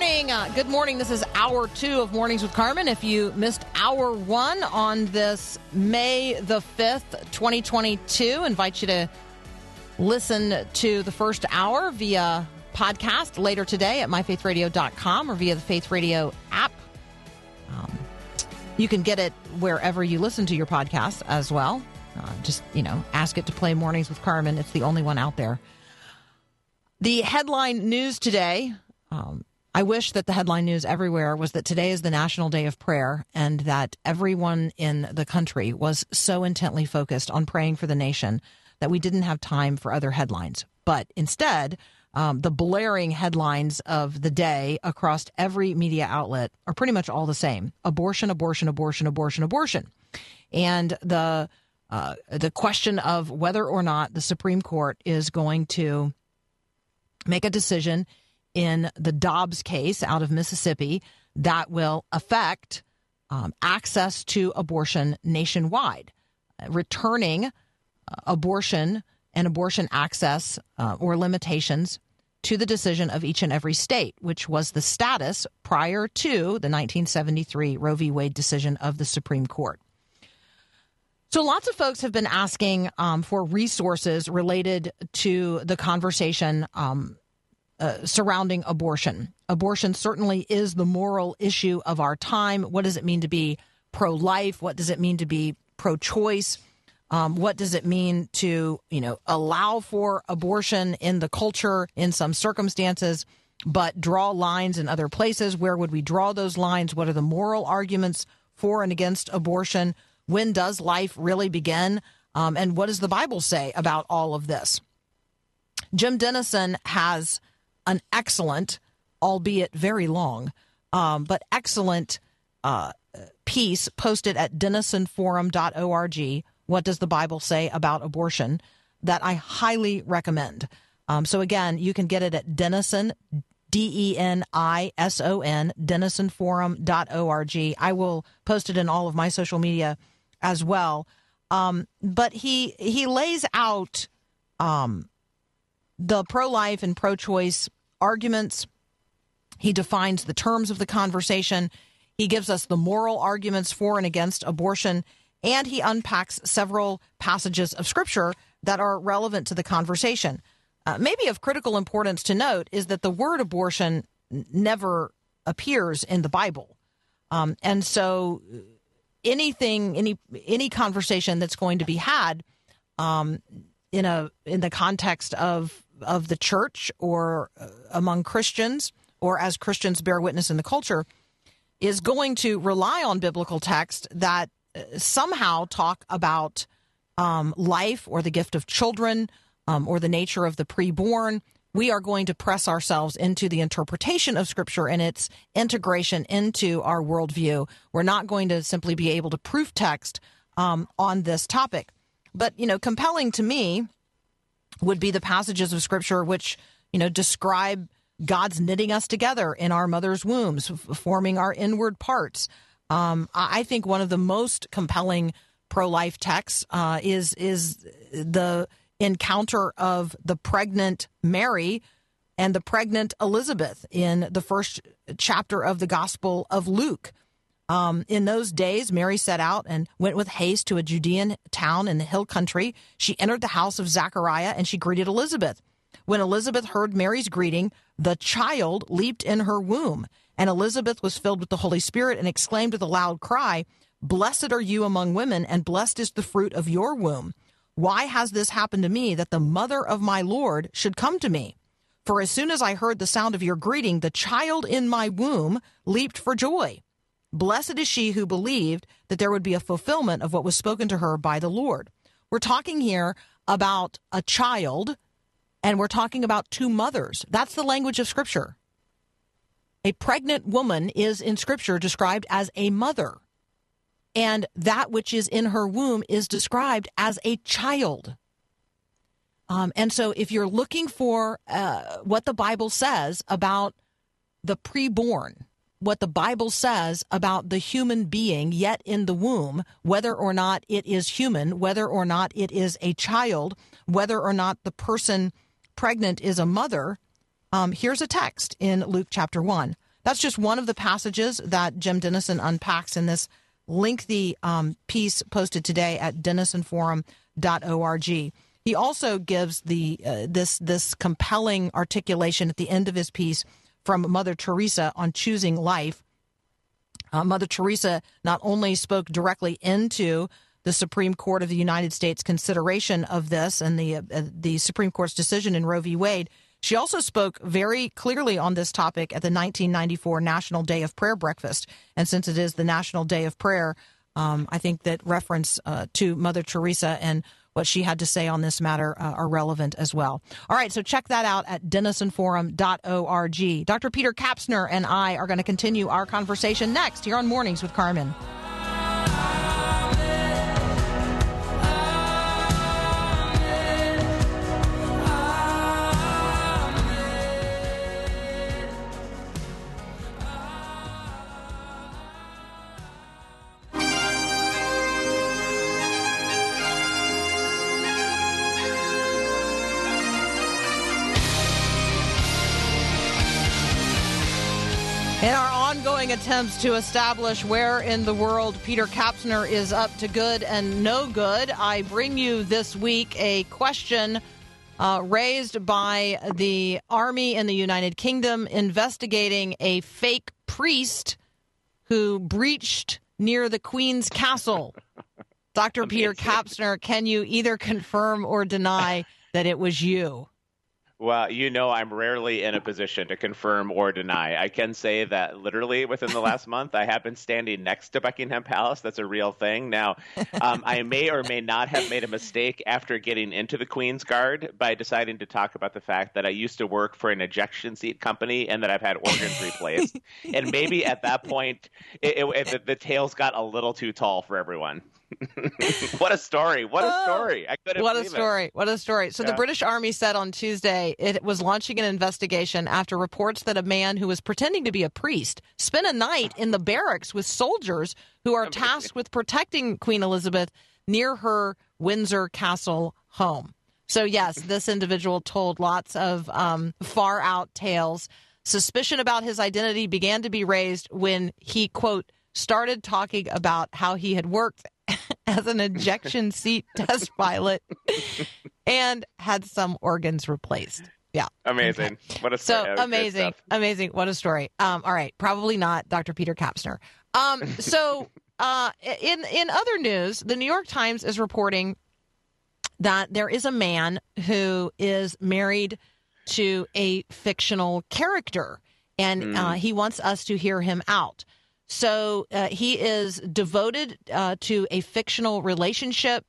Morning. Uh, good morning. This is hour two of Mornings with Carmen. If you missed hour one on this May the 5th, 2022, invite you to listen to the first hour via podcast later today at myfaithradio.com or via the Faith Radio app. Um, you can get it wherever you listen to your podcast as well. Uh, just, you know, ask it to play Mornings with Carmen. It's the only one out there. The headline news today um, I wish that the headline news everywhere was that today is the National Day of Prayer and that everyone in the country was so intently focused on praying for the nation that we didn't have time for other headlines. But instead, um, the blaring headlines of the day across every media outlet are pretty much all the same abortion, abortion, abortion, abortion, abortion. And the uh, the question of whether or not the Supreme Court is going to make a decision in the Dobbs case out of Mississippi that will affect um, access to abortion nationwide, returning uh, abortion and abortion access uh, or limitations to the decision of each and every state, which was the status prior to the 1973 Roe v. Wade decision of the Supreme Court. So, lots of folks have been asking um, for resources related to the conversation um, uh, surrounding abortion. Abortion certainly is the moral issue of our time. What does it mean to be pro life? What does it mean to be pro choice? Um, what does it mean to, you know, allow for abortion in the culture in some circumstances, but draw lines in other places? Where would we draw those lines? What are the moral arguments for and against abortion? When does life really begin? Um, and what does the Bible say about all of this? Jim Denison has an excellent, albeit very long, um, but excellent uh, piece posted at denisonforum.org. What does the Bible say about abortion? That I highly recommend. Um, so again, you can get it at Denison, D E N I S O N, denisonforum.org. I will post it in all of my social media as well. Um, but he he lays out um, the pro life and pro choice arguments. He defines the terms of the conversation. He gives us the moral arguments for and against abortion. And he unpacks several passages of scripture that are relevant to the conversation. Uh, maybe of critical importance to note is that the word abortion never appears in the Bible. Um, and so anything, any any conversation that's going to be had um, in a in the context of of the church or uh, among Christians or as Christians bear witness in the culture is going to rely on biblical text that uh, somehow talk about um, life or the gift of children um, or the nature of the preborn. We are going to press ourselves into the interpretation of Scripture and its integration into our worldview. We're not going to simply be able to proof text um, on this topic. But, you know, compelling to me would be the passages of scripture which, you know, describe God's knitting us together in our mother's wombs, forming our inward parts. Um, I think one of the most compelling pro-life texts uh, is is the encounter of the pregnant Mary and the pregnant Elizabeth in the first chapter of the Gospel of Luke. Um, in those days, Mary set out and went with haste to a Judean town in the hill country. She entered the house of Zachariah and she greeted Elizabeth. When Elizabeth heard Mary's greeting, the child leaped in her womb, and Elizabeth was filled with the Holy Spirit and exclaimed with a loud cry, Blessed are you among women, and blessed is the fruit of your womb. Why has this happened to me that the mother of my Lord should come to me? For as soon as I heard the sound of your greeting, the child in my womb leaped for joy. Blessed is she who believed that there would be a fulfillment of what was spoken to her by the Lord. We're talking here about a child, and we're talking about two mothers. That's the language of Scripture. A pregnant woman is in Scripture described as a mother, and that which is in her womb is described as a child. Um, and so, if you're looking for uh, what the Bible says about the preborn, what the Bible says about the human being yet in the womb, whether or not it is human, whether or not it is a child, whether or not the person pregnant is a mother, um, here's a text in Luke chapter 1. That's just one of the passages that Jim Denison unpacks in this lengthy um, piece posted today at denisonforum.org. He also gives the uh, this this compelling articulation at the end of his piece from Mother Teresa on choosing life. Uh, Mother Teresa not only spoke directly into the Supreme Court of the United States consideration of this and the uh, the Supreme Court's decision in Roe v. Wade. She also spoke very clearly on this topic at the 1994 National Day of Prayer breakfast. And since it is the National Day of Prayer, um, I think that reference uh, to Mother Teresa and what she had to say on this matter uh, are relevant as well. All right, so check that out at denisonforum.org. Dr. Peter Kapsner and I are going to continue our conversation next here on Mornings with Carmen. Ongoing attempts to establish where in the world Peter Kapsner is up to good and no good, I bring you this week a question uh, raised by the Army in the United Kingdom investigating a fake priest who breached near the Queen's castle. Dr. Peter Kapsner, can you either confirm or deny that it was you? Well, you know, I'm rarely in a position to confirm or deny. I can say that literally within the last month, I have been standing next to Buckingham Palace. That's a real thing. Now, um, I may or may not have made a mistake after getting into the Queen's Guard by deciding to talk about the fact that I used to work for an ejection seat company and that I've had organs replaced. And maybe at that point, it, it, it, the, the tails got a little too tall for everyone. what a story! What a story! I couldn't. What a believe it. story! What a story! So the British Army said on Tuesday it was launching an investigation after reports that a man who was pretending to be a priest spent a night in the barracks with soldiers who are tasked with protecting Queen Elizabeth near her Windsor Castle home. So yes, this individual told lots of um, far out tales. Suspicion about his identity began to be raised when he quote started talking about how he had worked as an ejection seat test pilot and had some organs replaced. Yeah. Amazing! What a So story. Great amazing, amazing. What a story. Um, all right, probably not Dr. Peter Kapsner. Um, so uh, in in other news, the New York Times is reporting that there is a man who is married to a fictional character, and uh, he wants us to hear him out. So uh, he is devoted uh, to a fictional relationship,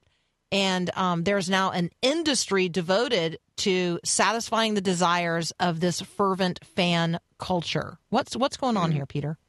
and um, there's now an industry devoted to satisfying the desires of this fervent fan culture. What's what's going on here, Peter?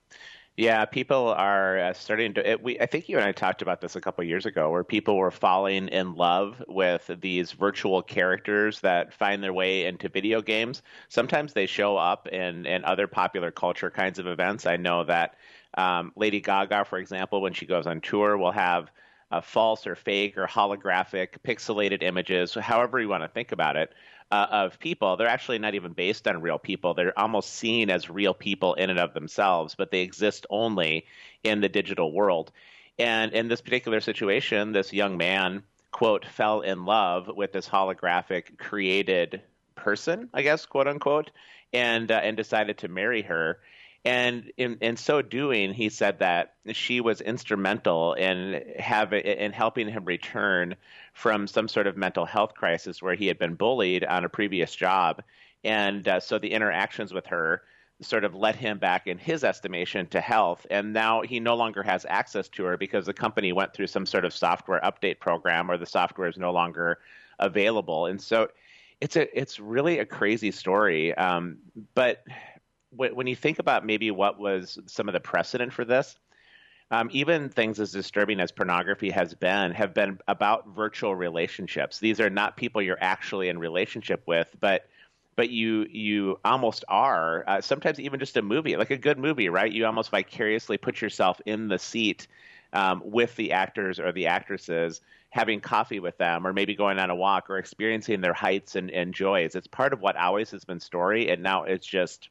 Yeah, people are uh, starting to. It, we, I think you and I talked about this a couple years ago, where people were falling in love with these virtual characters that find their way into video games. Sometimes they show up in in other popular culture kinds of events. I know that um, Lady Gaga, for example, when she goes on tour, will have uh, false or fake or holographic pixelated images, however you want to think about it, uh, of people. They're actually not even based on real people. They're almost seen as real people in and of themselves, but they exist only in the digital world. And in this particular situation, this young man, quote, fell in love with this holographic created person, I guess, quote unquote, and uh, and decided to marry her. And in, in so doing, he said that she was instrumental in have in helping him return from some sort of mental health crisis where he had been bullied on a previous job. And uh, so the interactions with her sort of let him back in his estimation to health. And now he no longer has access to her because the company went through some sort of software update program or the software is no longer available. And so it's a it's really a crazy story. Um, but when you think about maybe what was some of the precedent for this, um, even things as disturbing as pornography has been have been about virtual relationships. These are not people you're actually in relationship with, but but you you almost are. Uh, sometimes even just a movie, like a good movie, right? You almost vicariously put yourself in the seat um, with the actors or the actresses, having coffee with them, or maybe going on a walk, or experiencing their heights and, and joys. It's part of what always has been story, and now it's just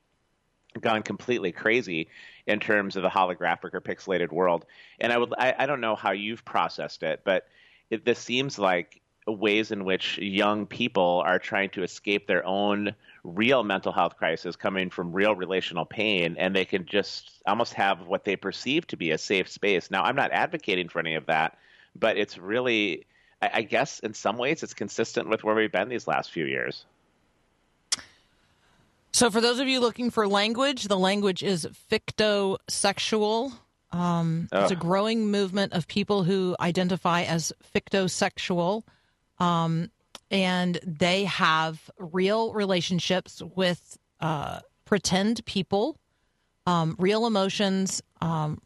gone completely crazy in terms of the holographic or pixelated world. And I would I, I don't know how you've processed it, but it, this seems like ways in which young people are trying to escape their own real mental health crisis coming from real relational pain and they can just almost have what they perceive to be a safe space. Now, I'm not advocating for any of that, but it's really I, I guess in some ways it's consistent with where we've been these last few years. So, for those of you looking for language, the language is fictosexual. Um, It's a growing movement of people who identify as fictosexual, um, and they have real relationships with uh, pretend people, um, real emotions. Um,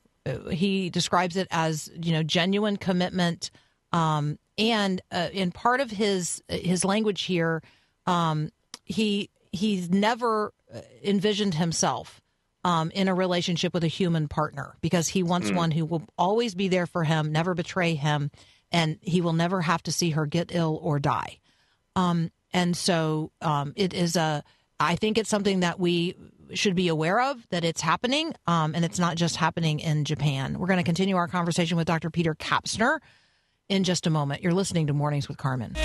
he describes it as you know genuine commitment, um, and uh, in part of his his language here, um, he he's never uh, envisioned himself um, in a relationship with a human partner because he wants one who will always be there for him, never betray him, and he will never have to see her get ill or die. Um, and so um, it is a, I think it's something that we should be aware of that it's happening, um, and it's not just happening in Japan. We're going to continue our conversation with Dr. Peter Kapsner in just a moment. You're listening to Mornings with Carmen.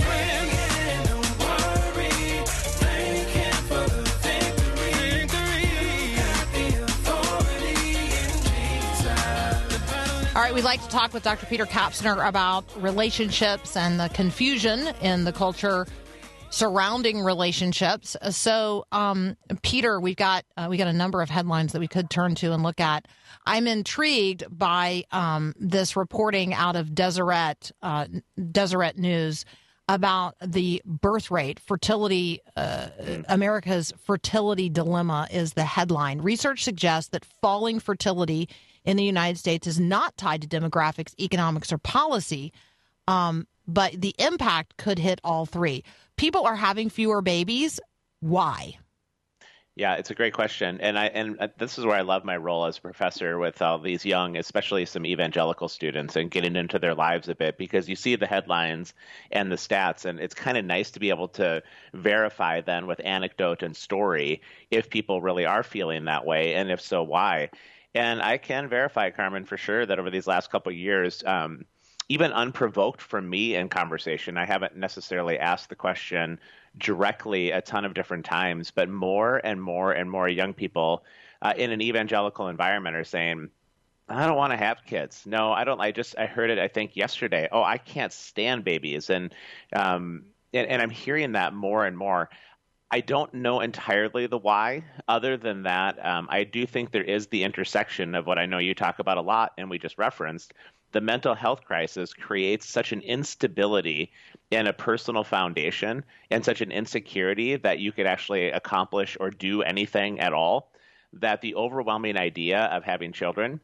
Right, we'd like to talk with Dr. Peter Kapsner about relationships and the confusion in the culture surrounding relationships. So, um, Peter, we've got uh, we got a number of headlines that we could turn to and look at. I'm intrigued by um, this reporting out of Deseret uh, Deseret News about the birth rate, fertility. Uh, America's fertility dilemma is the headline. Research suggests that falling fertility in the United States is not tied to demographics, economics, or policy, um, but the impact could hit all three. People are having fewer babies. Why? Yeah, it's a great question, and I and uh, this is where I love my role as a professor with all these young, especially some evangelical students, and getting into their lives a bit because you see the headlines and the stats, and it's kind of nice to be able to verify then with anecdote and story if people really are feeling that way, and if so, why. And I can verify, Carmen, for sure that over these last couple of years. Um, even unprovoked from me in conversation. I haven't necessarily asked the question directly a ton of different times, but more and more and more young people uh, in an evangelical environment are saying, I don't want to have kids. No, I don't. I just I heard it. I think yesterday. Oh, I can't stand babies, and um, and, and I'm hearing that more and more. I don't know entirely the why. Other than that, um, I do think there is the intersection of what I know you talk about a lot, and we just referenced. The mental health crisis creates such an instability in a personal foundation and such an insecurity that you could actually accomplish or do anything at all. That the overwhelming idea of having children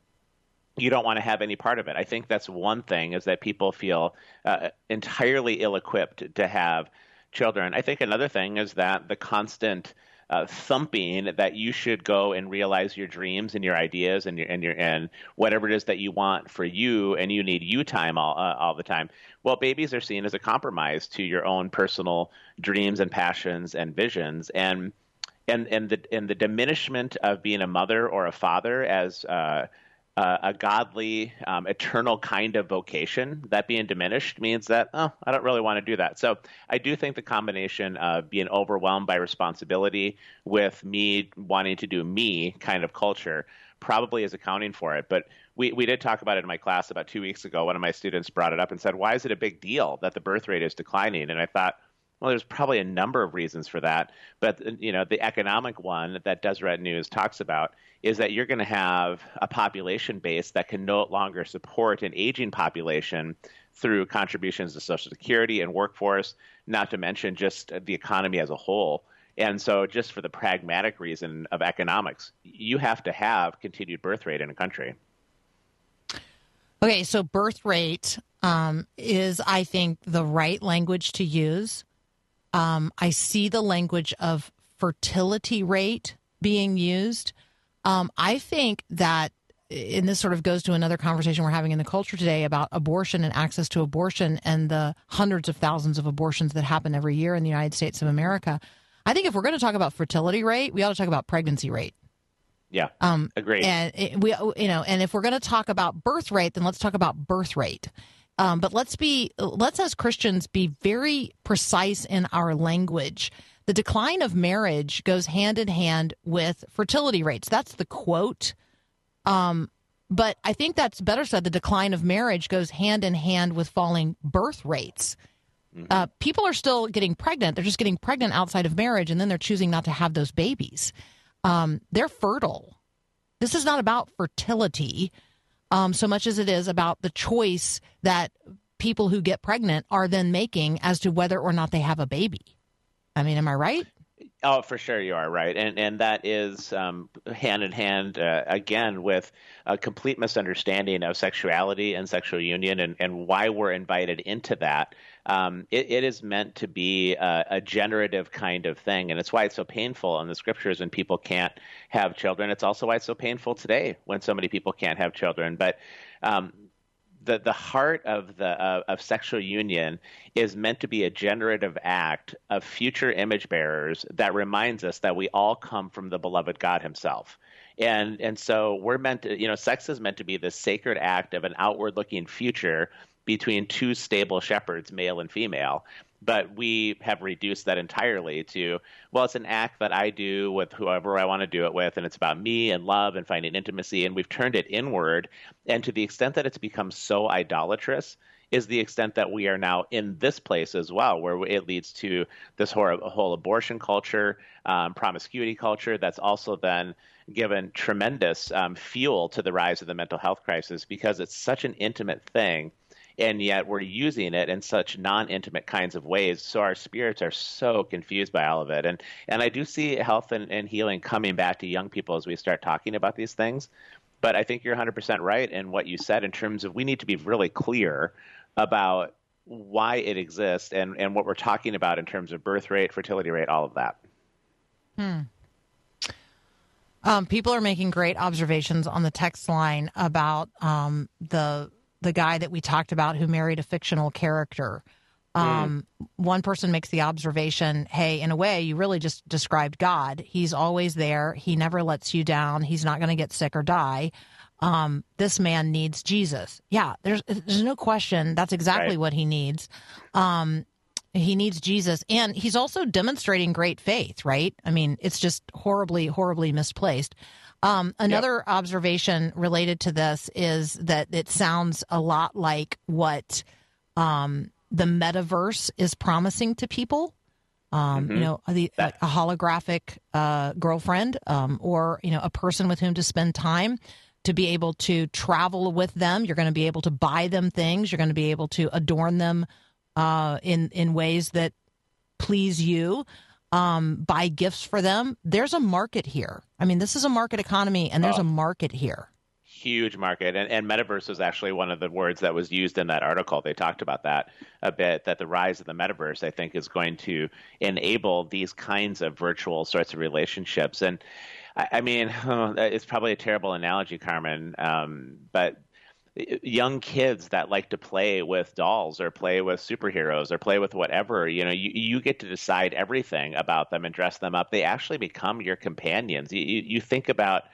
you don't want to have any part of it. I think that's one thing is that people feel uh, entirely ill-equipped to have children. I think another thing is that the constant uh, thumping that you should go and realize your dreams and your ideas and your and your and whatever it is that you want for you, and you need you time all uh, all the time. Well, babies are seen as a compromise to your own personal dreams and passions and visions, and and and the and the diminishment of being a mother or a father as uh, uh, a godly, um, eternal kind of vocation, that being diminished means that, oh, I don't really want to do that. So I do think the combination of being overwhelmed by responsibility with me wanting to do me kind of culture probably is accounting for it. But we, we did talk about it in my class about two weeks ago. One of my students brought it up and said, why is it a big deal that the birth rate is declining? And I thought, Well, there's probably a number of reasons for that, but you know, the economic one that Deseret News talks about is that you're going to have a population base that can no longer support an aging population through contributions to Social Security and workforce, not to mention just the economy as a whole. And so, just for the pragmatic reason of economics, you have to have continued birth rate in a country. Okay, so birth rate um, is, I think, the right language to use. Um, I see the language of fertility rate being used. Um, I think that, and this sort of goes to another conversation we're having in the culture today about abortion and access to abortion and the hundreds of thousands of abortions that happen every year in the United States of America. I think if we're going to talk about fertility rate, we ought to talk about pregnancy rate. Yeah, Um, agreed. And it, we, you know, and if we're going to talk about birth rate, then let's talk about birth rate. Um, but let's be, let's as Christians be very precise in our language. The decline of marriage goes hand in hand with fertility rates. That's the quote. Um, but I think that's better said. The decline of marriage goes hand in hand with falling birth rates. Uh, people are still getting pregnant. They're just getting pregnant outside of marriage, and then they're choosing not to have those babies. Um, they're fertile. This is not about fertility um, so much as it is about the choice that people who get pregnant are then making as to whether or not they have a baby. I mean, am I right? Oh, for sure you are right, and and that is um, hand in hand uh, again with a complete misunderstanding of sexuality and sexual union, and, and why we're invited into that. Um, it, it is meant to be a, a generative kind of thing, and it's why it's so painful in the scriptures when people can't have children. It's also why it's so painful today when so many people can't have children. But um, the the heart of the uh, of sexual union is meant to be a generative act of future image bearers that reminds us that we all come from the beloved God Himself. And and so we're meant to you know sex is meant to be the sacred act of an outward looking future between two stable shepherds, male and female. But we have reduced that entirely to, well, it's an act that I do with whoever I want to do it with, and it's about me and love and finding intimacy. And we've turned it inward. And to the extent that it's become so idolatrous, is the extent that we are now in this place as well, where it leads to this whole, abortion culture, um, promiscuity culture that's also then given tremendous um, fuel to the rise of the mental health crisis because it's such an intimate thing and yet we're using it in such non-intimate kinds of ways. So our spirits are so confused by all of it. And and i do see health and, and healing coming back to young people as we start talking about these things. But i think you're 100% right in what you said in terms of we need to be really clear about why it exists and, and what we're talking about in terms of birth rate fertility rate all of that. Hmm. Um, people are making great observations on the text line about um, the the guy that we talked about who married a fictional character. Um, One person makes the observation, "Hey, in a way, you really just described God. He's always there. He never lets you down. He's not going to get sick or die. Um, this man needs Jesus. Yeah, there's there's no question. That's exactly Right. what he needs. Um, he needs Jesus, and he's also demonstrating great faith. Right? I mean, it's just horribly, horribly misplaced. Um, another observation related to this is that it sounds a lot like what um, the metaverse is promising to people. Um, You know, the, a holographic uh, girlfriend, um, or you know, a person with whom to spend time, to be able to travel with them. You're going to be able to buy them things. You're going to be able to adorn them uh, in in ways that please you. Um, buy gifts for them. There's a market here. I mean, this is a market economy, and there's a market here. huge market and, and metaverse was actually one of the words that was used in that article they talked about that a bit that the rise of the metaverse i think is going to enable these kinds of virtual sorts of relationships and i, I mean it's probably a terrible analogy carmen um, but young kids that like to play with dolls or play with superheroes or play with whatever you know you, you get to decide everything about them and dress them up. They actually become your companions. You, you, you think about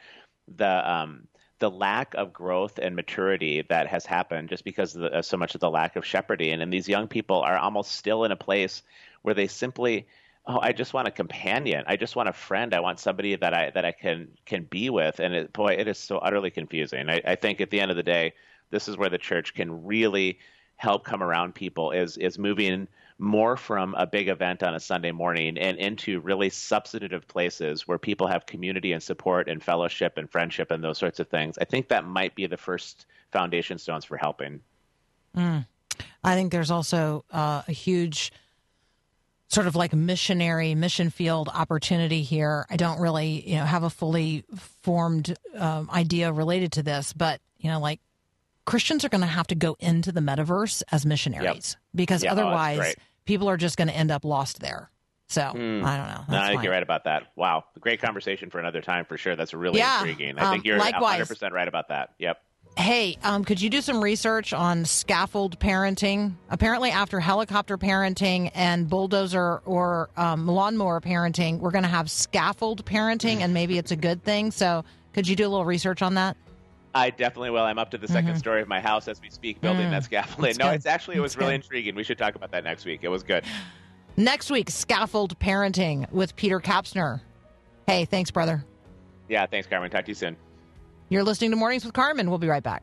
the um, the lack of growth and maturity that has happened just because of the, so much of the lack of shepherding. And these young people are almost still in a place where they simply oh i just want a companion. I just want a friend. I want somebody that i that i can can be with. And it, boy it is so utterly confusing. I, I think at the end of the day this is where the church can really help come around people is is moving more from a big event on a Sunday morning and into really substantive places where people have community and support and fellowship and friendship and those sorts of things. I think that might be the first foundation stones for helping. I think there's also uh, a huge sort of like missionary mission field opportunity here. I don't really, you know, have a fully formed um, idea related to this, but you know, like Christians are going to have to go into the metaverse as missionaries because Yeah, oh, otherwise great. people are just going to end up lost there. So I don't know. No, I think fine. you're right about that. Wow, great conversation for another time for sure. That's really Yeah, intriguing. I um, think you're likewise. 100% right about that. Yep. Hey, um, could you do some research on scaffold parenting? Apparently, after helicopter parenting and bulldozer or um, lawnmower parenting, we're going to have scaffold parenting, and maybe it's a good thing. So, could you do a little research on that? I definitely will. I'm up to the 2nd story of my house as we speak, building that scaffolding. Mm-hmm. Mm. No, good. it's actually it was That's really good. intriguing. We should talk about that next week. It was good. Next week, scaffold parenting with Peter Kapsner. Hey, thanks, brother. Yeah, thanks, Carmen. Talk to you soon. You're listening to Mornings with Carmen. We'll be right back.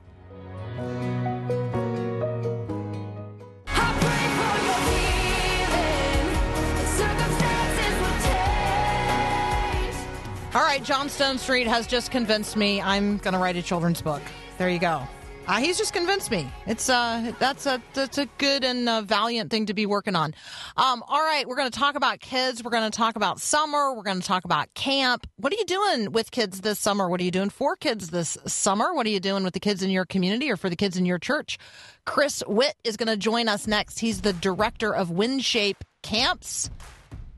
All right, John Stonestreet has just convinced me I'm going to write a children's book. There you go. Uh, he's just convinced me. It's uh, that's a that's a good and uh, valiant thing to be working on. Um, all right, we're going to talk about kids. We're going to talk about summer. We're going to talk about camp. What are you doing with kids this summer? What are you doing for kids this summer? What are you doing with the kids in your community or for the kids in your church? Chris Witt is going to join us next. He's the director of WinShape Camps.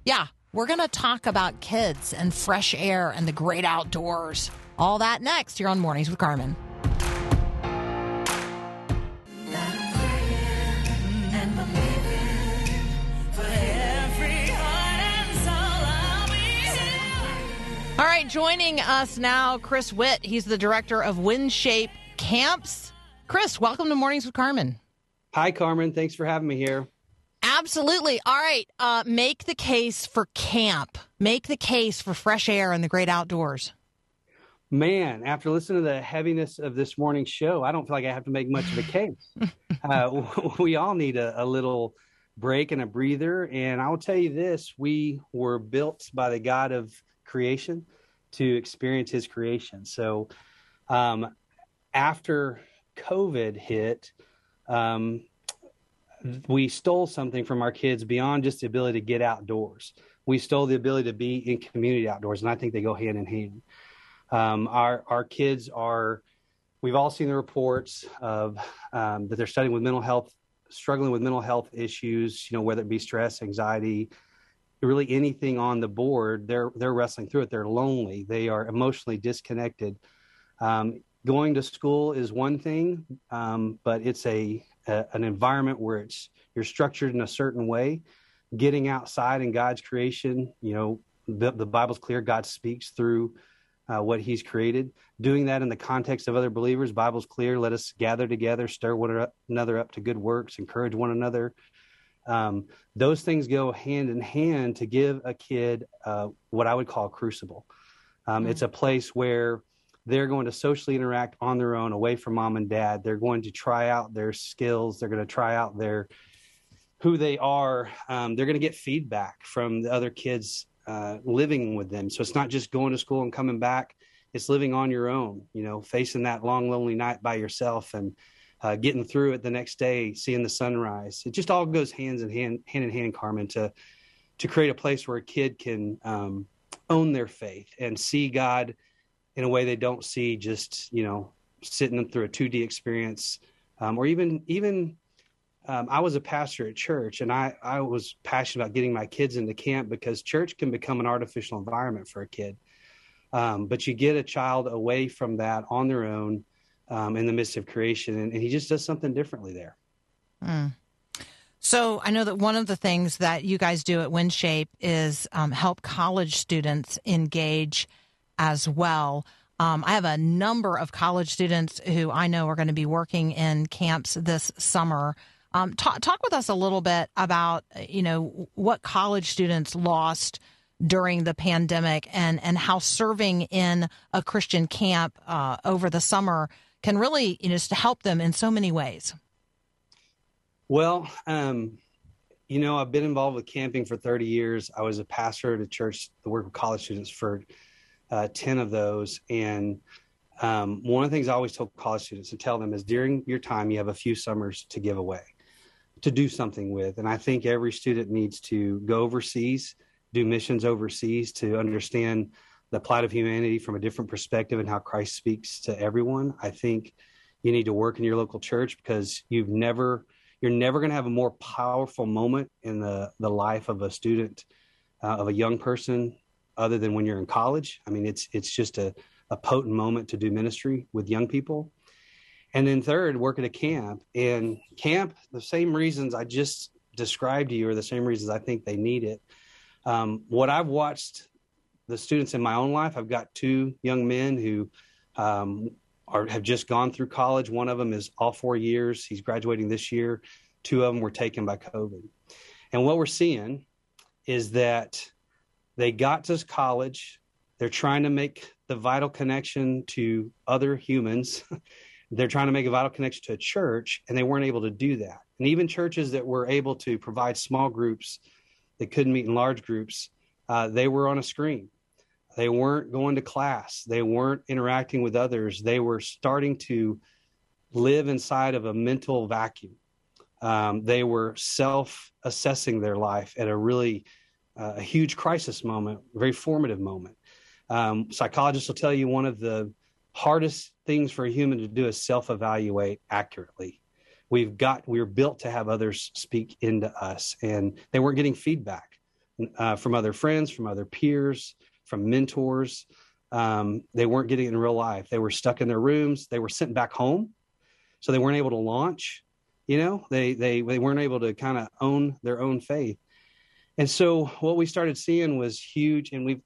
Yeah, we're going to talk about kids and fresh air and the great outdoors. All that next here on Mornings with Carmen. All right, joining us now, Chris Witt. He's the director of WinShape Camps. Chris, welcome to Mornings with Carmen. Hi, Carmen. Thanks for having me here. Absolutely. All right, uh, make the case for camp. Make the case for fresh air and the great outdoors. Man, after listening to the heaviness of this morning's show, I don't feel like I have to make much of a case. uh, we all need a, a little break and a breather. And I will tell you this we were built by the God of creation to experience his creation. So um, after COVID hit, um, we stole something from our kids beyond just the ability to get outdoors. We stole the ability to be in community outdoors, and I think they go hand in hand. Um, our our kids are. We've all seen the reports of um, that they're studying with mental health, struggling with mental health issues. You know, whether it be stress, anxiety, really anything on the board, they're they're wrestling through it. They're lonely. They are emotionally disconnected. Um, going to school is one thing, um, but it's a, a an environment where it's you're structured in a certain way. Getting outside in God's creation, you know, the, the Bible's clear. God speaks through uh, what He's created. Doing that in the context of other believers, Bible's clear. Let us gather together, stir one another up to good works, encourage one another. Um, those things go hand in hand to give a kid uh, what I would call a crucible. Um, It's a place where they're going to socially interact on their own, away from mom and dad. They're going to try out their skills. They're going to try out their who they are. Um, they're going to get feedback from the other kids uh, living with them. So it's not just going to school and coming back. It's living on your own. You know, facing that long, lonely night by yourself and uh, getting through it the next day, seeing the sunrise. It just all goes hands in hand, hand in hand, Carmen, to to create a place where a kid can um, own their faith and see God in a way they don't see just you know sitting through a 2D experience, um, or even even. Um, I was a pastor at church, and I I was passionate about getting my kids into camp because church can become an artificial environment for a kid. Um, but you get a child away from that on their own um, in the midst of creation, and, and he just does something differently there. So I know that one of the things that you guys do at WinShape is um, help college students engage as well. Um, I have a number of college students who I know are going to be working in camps this summer. Um, talk, talk with us a little bit about you know what college students lost during the pandemic and and how serving in a Christian camp uh, over the summer can really you know just help them in so many ways. Well, um, you know, I've been involved with camping for 30 years. I was a pastor at a church that worked with college students for uh, 10 of those. And um, one of the things I always tell college students to tell them is during your time, you have a few summers to give away, to do something with. And I think every student needs to go overseas, do missions overseas to understand the plight of humanity from a different perspective and how Christ speaks to everyone. I think you need to work in your local church because you've never you're never going to have a more powerful moment in the the life of a student uh, of a young person other than when you're in college i mean it's it's just a, a potent moment to do ministry with young people and then third work at a camp and camp the same reasons i just described to you are the same reasons i think they need it um, what i've watched the students in my own life i've got two young men who um, are have just gone through college. One of them is all four years. He's graduating this year. Two of them were taken by COVID. And what we're seeing is that they got to college. They're trying to make the vital connection to other humans. They're trying to make a vital connection to a church, and they weren't able to do that. And even churches that were able to provide small groups that couldn't meet in large groups, uh, they were on a screen. They weren't going to class. They weren't interacting with others. They were starting to live inside of a mental vacuum. Um, they were self assessing their life at a really uh, a huge crisis moment, very formative moment. Um, psychologists will tell you one of the hardest things for a human to do is self evaluate accurately. We've got, we're built to have others speak into us, and they weren't getting feedback uh, from other friends, from other peers, from mentors. Um, they weren't getting it in real life. They were stuck in their rooms. They were sent back home, so they weren't able to launch. You know, they they they weren't able to kind of own their own faith. And so what we started seeing was huge, and we've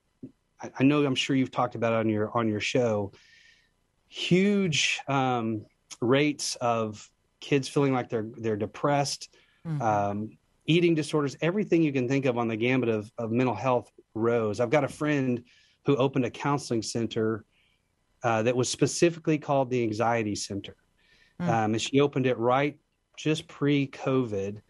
I, know I'm sure you've talked about it on your on your show. Huge um, rates of kids feeling like they're they're depressed, Mhm. um, eating disorders, everything you can think of on the gambit of, of mental health rose. I've got a friend who opened a counseling center uh, that was specifically called the Anxiety Center. Mm. Um, and she opened it right just pre COVID.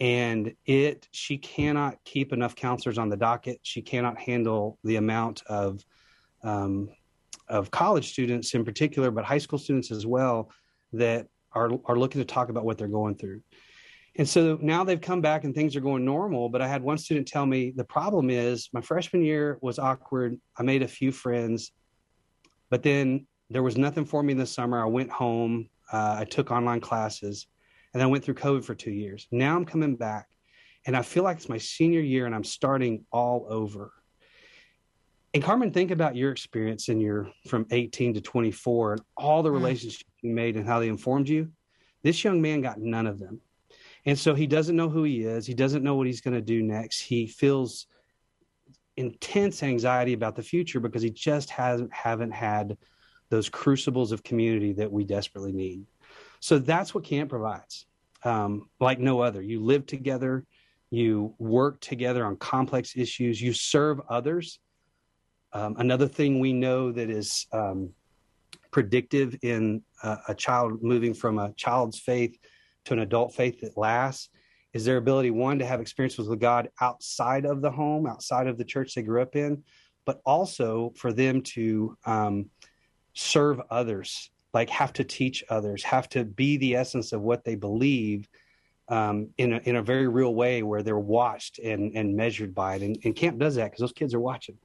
And it, she cannot keep enough counselors on the docket. She cannot handle the amount of, um, of college students in particular, but high school students as well, that are are looking to talk about what they're going through. And so now they've come back and things are going normal. But I had one student tell me the problem is my freshman year was awkward. I made a few friends, but then there was nothing for me this summer. I went home, uh, I took online classes, and I went through COVID for two years. Now I'm coming back, and I feel like it's my senior year and I'm starting all over. And Carmen, think about your experience in your from 18 to 24 and all the Mm. relationships you made and how they informed you. This young man got none of them. And so he doesn't know who he is. He doesn't know what he's going to do next. He feels intense anxiety about the future because he just hasn't haven't had those crucibles of community that we desperately need. So that's what camp provides, um, like no other. You live together, you work together on complex issues, you serve others. Um, another thing we know that is um, predictive in a, a child moving from a child's faith to an adult faith that lasts is their ability one to have experiences with god outside of the home outside of the church they grew up in but also for them to um, serve others like have to teach others have to be the essence of what they believe um, in, a, in a very real way where they're watched and, and measured by it and, and camp does that because those kids are watching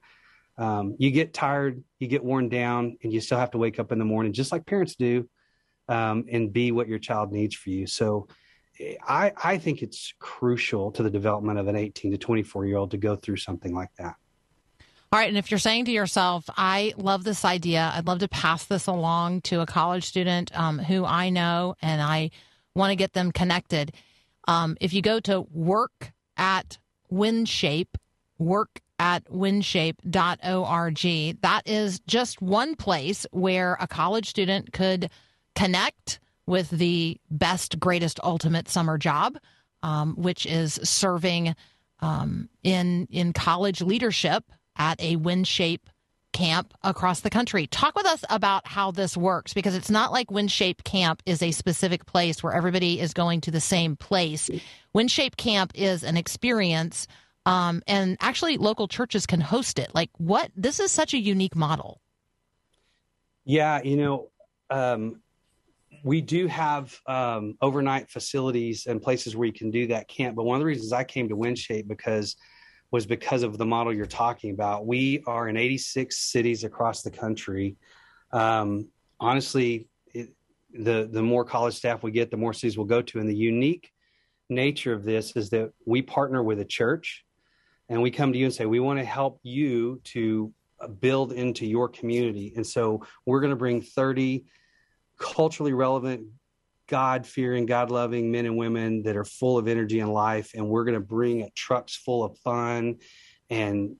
um, you get tired you get worn down and you still have to wake up in the morning just like parents do um, and be what your child needs for you. So I, I think it's crucial to the development of an 18 to 24 year old to go through something like that. All right. And if you're saying to yourself, I love this idea, I'd love to pass this along to a college student um, who I know and I want to get them connected. Um, if you go to work at WinShape, work at winshape.org, that is just one place where a college student could connect with the best, greatest, ultimate summer job, um, which is serving um, in in college leadership at a WinShape Camp across the country. Talk with us about how this works because it's not like WinShape Camp is a specific place where everybody is going to the same place. WinShape Camp is an experience, um, and actually, local churches can host it. Like, what? This is such a unique model. Yeah, you know, um, we do have um, overnight facilities and places where you can do that camp. But one of the reasons I came to WinShape because was because of the model you're talking about. We are in 86 cities across the country. Um, honestly, it, the the more college staff we get, the more cities we'll go to. And the unique nature of this is that we partner with a church, and we come to you and say we want to help you to build into your community. And so we're going to bring 30 culturally relevant, God fearing, God loving men and women that are full of energy and life. And we're going to bring trucks full of fun and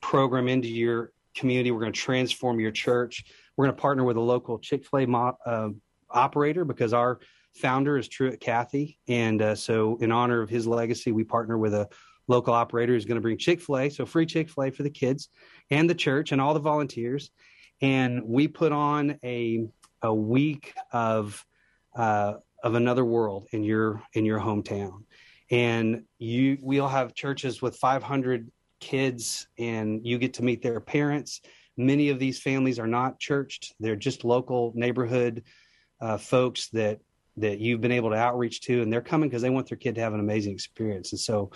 program into your community. We're going to transform your church. We're going to partner with a local Chick fil A mo- uh, operator because our founder is Truett Cathy. And uh, so, in honor of his legacy, we partner with a local operator who's going to bring Chick fil A. So, free Chick fil A for the kids and the church and all the volunteers. And we put on a, a week of, uh, of another world in your in your hometown, and you we'll have churches with 500 kids, and you get to meet their parents. Many of these families are not churched; they're just local neighborhood uh, folks that that you've been able to outreach to, and they're coming because they want their kid to have an amazing experience. And so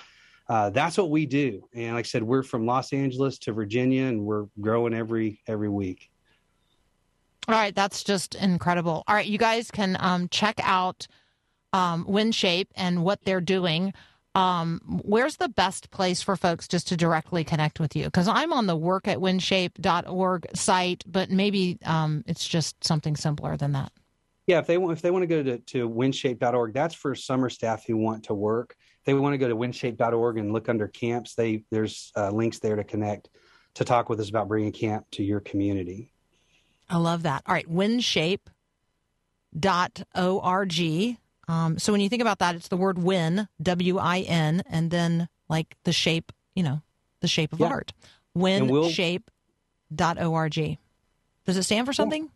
uh, that's what we do. And like I said, we're from Los Angeles to Virginia, and we're growing every every week. All right, that's just incredible. All right, you guys can um, check out um, WinShape and what they're doing. Um, where's the best place for folks just to directly connect with you? Because I'm on the work at winshape.org site, but maybe um, it's just something simpler than that. Yeah, if they want if they want to go to, to winshape.org, that's for summer staff who want to work. They want to go to winshape.org and look under camps, they there's uh, links there to connect to talk with us about bringing camp to your community. I love that. All right, winshape.org. Um, so when you think about that, it's the word win, W I N, and then like the shape, you know, the shape of Yeah. art. And we'll- Winshape.org. Does it stand for something?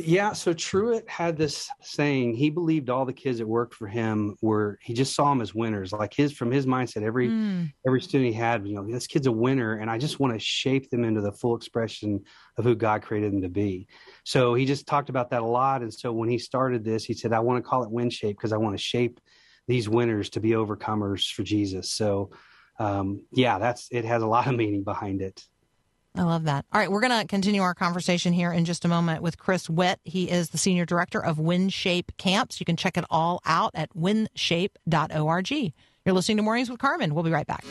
Yeah, so Truett had this saying. He believed all the kids that worked for him were. He just saw them as winners. Like his from his mindset, every Mm. every student he had, you know, this kid's a winner, and I just want to shape them into the full expression of who God created them to be. So he just talked about that a lot. And so when he started this, he said, "I want to call it Win Shape because I want to shape these winners to be overcomers for Jesus." So, um, yeah, that's it has a lot of meaning behind it. I love that. All right, we're going to continue our conversation here in just a moment with Chris Witt. He is the senior director of WinShape Camps. You can check it all out at winshape.org. You're listening to Mornings with Carmen. We'll be right back.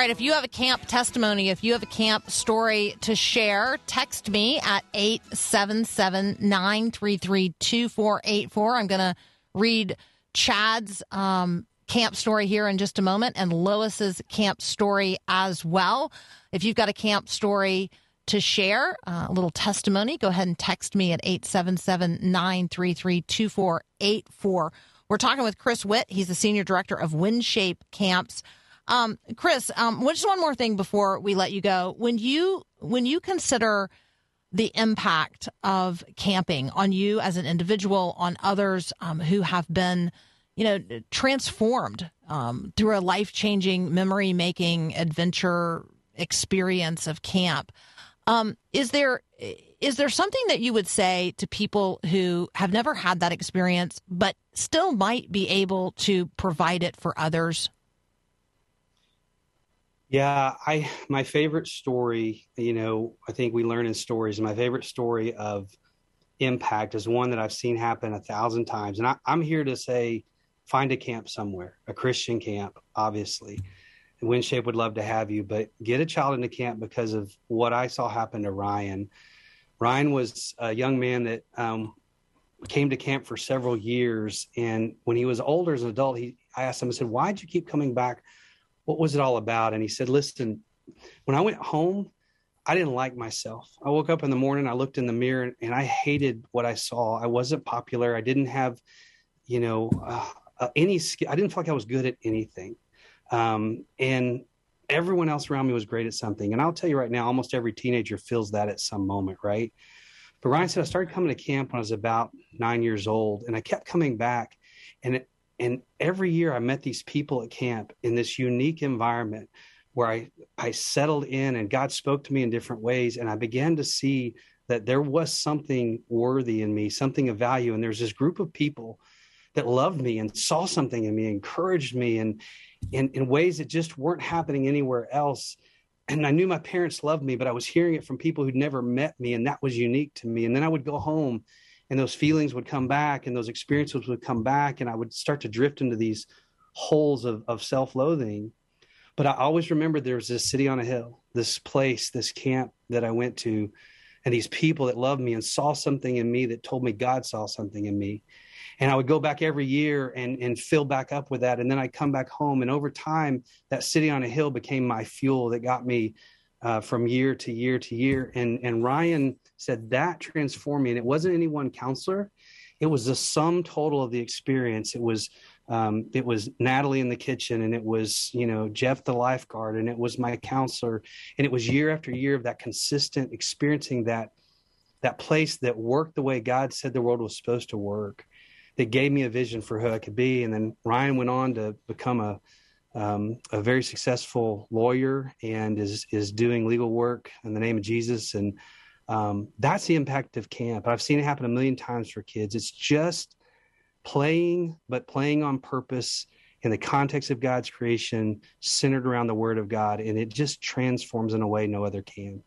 Right, if you have a camp testimony, if you have a camp story to share, text me at 877 933 2484. I'm going to read Chad's um, camp story here in just a moment and Lois's camp story as well. If you've got a camp story to share, uh, a little testimony, go ahead and text me at 877 933 2484. We're talking with Chris Witt. He's the senior director of WinShape Camps. Um, Chris, um, just one more thing before we let you go. When you when you consider the impact of camping on you as an individual, on others um, who have been, you know, transformed um, through a life changing, memory making adventure experience of camp, um, is there is there something that you would say to people who have never had that experience but still might be able to provide it for others? Yeah, I my favorite story, you know, I think we learn in stories. My favorite story of impact is one that I've seen happen a thousand times. And I, I'm here to say find a camp somewhere, a Christian camp, obviously. And WinShape would love to have you, but get a child into camp because of what I saw happen to Ryan. Ryan was a young man that um, came to camp for several years. And when he was older as an adult, he I asked him, I said, Why'd you keep coming back? What was it all about? And he said, listen, when I went home, I didn't like myself. I woke up in the morning, I looked in the mirror and I hated what I saw. I wasn't popular. I didn't have, you know, uh, uh, any skill. I didn't feel like I was good at anything. Um, and everyone else around me was great at something. And I'll tell you right now, almost every teenager feels that at some moment, right? But Ryan said I started coming to camp when I was about nine years old, and I kept coming back. And it, and every year I met these people at camp in this unique environment where I I settled in, and God spoke to me in different ways, and I began to see that there was something worthy in me, something of value, and there's this group of people that loved me and saw something in me, encouraged me, and in, in ways that just weren't happening anywhere else. And I knew my parents loved me, but I was hearing it from people who'd never met me, and that was unique to me. And then I would go home, and those feelings would come back, and those experiences would come back, and I would start to drift into these holes of, of self loathing. But I always remembered there was this city on a hill, this place, this camp that I went to, and these people that loved me and saw something in me that told me God saw something in me and I would go back every year and and fill back up with that, and then I'd come back home, and over time, that city on a hill became my fuel that got me uh, from year to year to year. And and Ryan said that transformed me, and it wasn't any one counselor, it was the sum total of the experience. It was um, it was Natalie in the kitchen, and it was you know Jeff the lifeguard, and it was my counselor, and it was year after year of that consistent experiencing that that place that worked the way God said the world was supposed to work that gave me a vision for who I could be. And then Ryan went on to become a um, a very successful lawyer and is is doing legal work in the name of Jesus. And um, that's the impact of camp. I've seen it happen a million times for kids. It's just playing, but playing on purpose in the context of God's creation, centered around the Word of God, and it just transforms in a way no other can.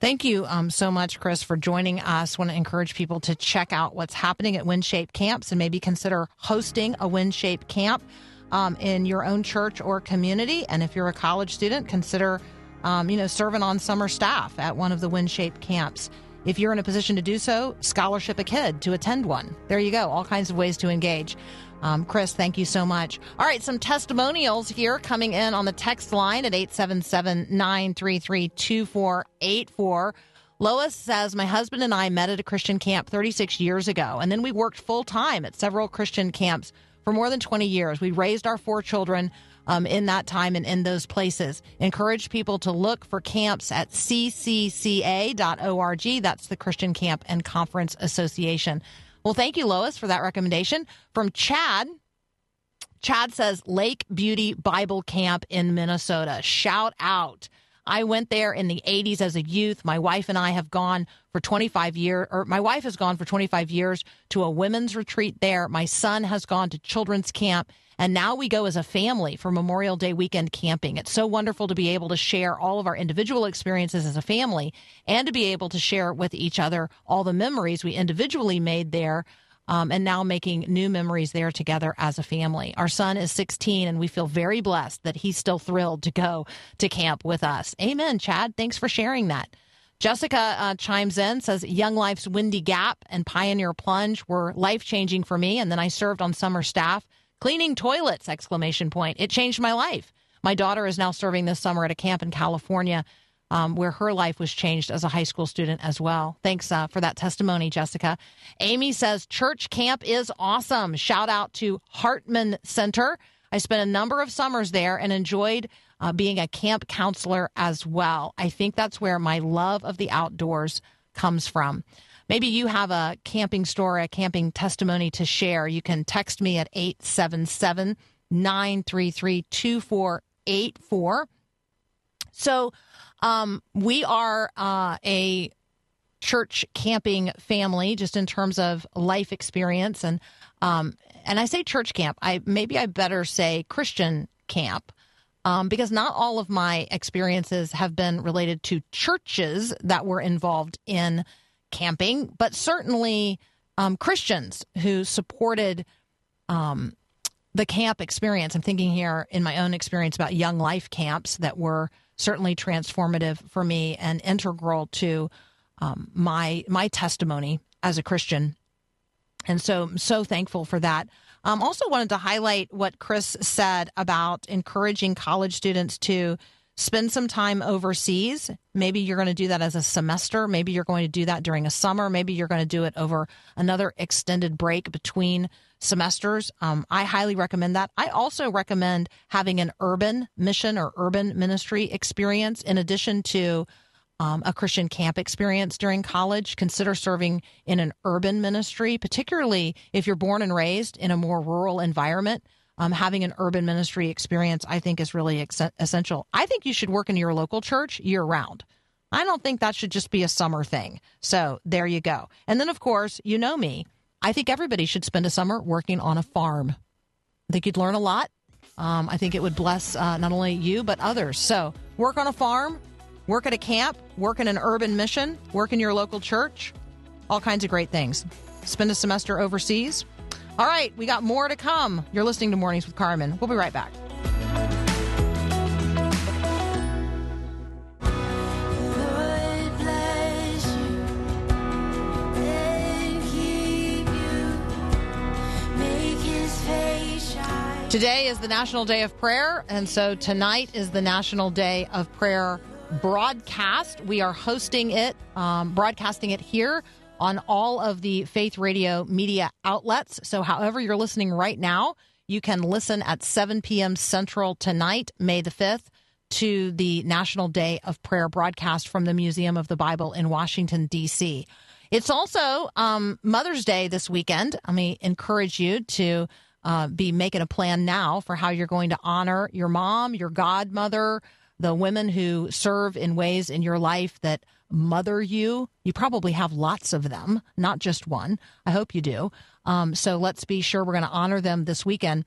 Thank you um, so much, Chris, for joining us. want to encourage people to check out what's happening at WinShape camps and maybe consider hosting a WinShape camp um, in your own church or community. And if you're a college student, consider um, you know serving on summer staff at one of the WinShape camps. If you're in a position to do so, scholarship a kid to attend one. There you go. All kinds of ways to engage. Um, Chris, thank you so much. All right, some testimonials here coming in on the text line at 877 933 2484. Lois says, My husband and I met at a Christian camp 36 years ago, and then we worked full time at several Christian camps for more than 20 years. We raised our four children um, in that time and in those places. Encourage people to look for camps at ccca.org. That's the Christian Camp and Conference Association. Well, thank you, Lois, for that recommendation. From Chad, Chad says Lake Beauty Bible Camp in Minnesota. Shout out. I went there in the 80s as a youth. My wife and I have gone for 25 years, or my wife has gone for 25 years to a women's retreat there. My son has gone to children's camp. And now we go as a family for Memorial Day weekend camping. It's so wonderful to be able to share all of our individual experiences as a family and to be able to share with each other all the memories we individually made there. Um, and now making new memories there together as a family. Our son is 16, and we feel very blessed that he's still thrilled to go to camp with us. Amen, Chad. Thanks for sharing that. Jessica uh, chimes in, says Young Life's Windy Gap and Pioneer Plunge were life changing for me, and then I served on summer staff Cleaning toilets! Exclamation point. It changed my life. My daughter is now serving this summer at a camp in California. Um, where her life was changed as a high school student as well. Thanks uh, for that testimony, Jessica. Amy says church camp is awesome. Shout out to Hartman Center. I spent a number of summers there and enjoyed uh, being a camp counselor as well. I think that's where my love of the outdoors comes from. Maybe you have a camping story, a camping testimony to share. You can text me at 877 933 2484. So, um, we are uh, a church camping family, just in terms of life experience, and um, and I say church camp. I maybe I better say Christian camp. Um, because not all of my experiences have been related to churches that were involved in camping, but certainly um, Christians who supported um, the camp experience. I'm thinking here in my own experience about young life camps that were certainly transformative for me and integral to um, my my testimony as a Christian. And so I'm so thankful for that. Um, also wanted to highlight what Chris said about encouraging college students to spend some time overseas. Maybe you're going to do that as a semester. Maybe you're going to do that during a summer. Maybe you're going to do it over another extended break between semesters. Um, I highly recommend that. I also recommend having an urban mission or urban ministry experience in addition to um, a Christian camp experience during college. Consider serving in an urban ministry, particularly if you're born and raised in a more rural environment. Um, having an urban ministry experience, I think, is really ex- essential. I think you should work in your local church year round. I don't think that should just be a summer thing. So there you go. And then, of course, you know me. I think everybody should spend a summer working on a farm. I think you'd learn a lot. Um, I think it would bless uh, not only you, but others. So work on a farm, work at a camp, work in an urban mission, work in your local church, all kinds of great things. Spend a semester overseas. All right, we got more to come. You're listening to Mornings with Carmen. We'll be right back. Today is the National Day of Prayer, and so tonight is the National Day of Prayer broadcast. We are hosting it, um, broadcasting it here on all of the Faith Radio media outlets. So, however, you're listening right now, you can listen at 7 p.m. Central tonight, May the 5th, to the National Day of Prayer broadcast from the Museum of the Bible in Washington, D.C. It's also um, Mother's Day this weekend. Let me encourage you to uh, be making a plan now for how you're going to honor your mom, your godmother, the women who serve in ways in your life that mother you. You probably have lots of them, not just one. I hope you do. Um, so let's be sure we're going to honor them this weekend.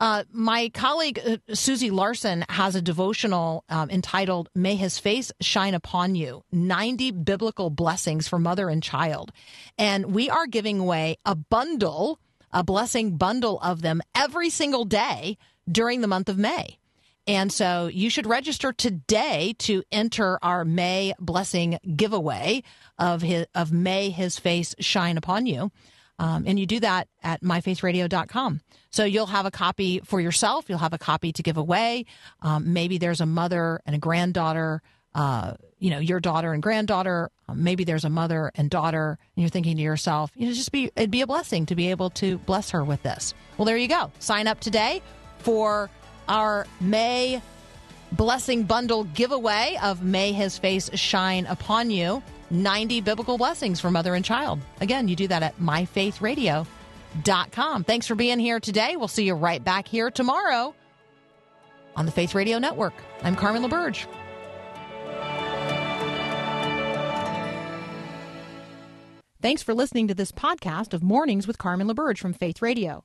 Uh, my colleague uh, Susie Larson has a devotional um, entitled May His Face Shine Upon You 90 Biblical Blessings for Mother and Child. And we are giving away a bundle, a blessing bundle of them every single day during the month of May. And so you should register today to enter our May blessing giveaway of his, of May His Face Shine Upon You. Um, and you do that at myfaithradio.com. So you'll have a copy for yourself. You'll have a copy to give away. Um, maybe there's a mother and a granddaughter, uh, you know, your daughter and granddaughter. Um, maybe there's a mother and daughter, and you're thinking to yourself, you know, just be it'd be a blessing to be able to bless her with this. Well, there you go. Sign up today for our May blessing bundle giveaway of May His Face Shine Upon You 90 biblical blessings for mother and child. Again, you do that at myfaithradio.com. Thanks for being here today. We'll see you right back here tomorrow on the Faith Radio Network. I'm Carmen LaBerge. Thanks for listening to this podcast of Mornings with Carmen LaBerge from Faith Radio.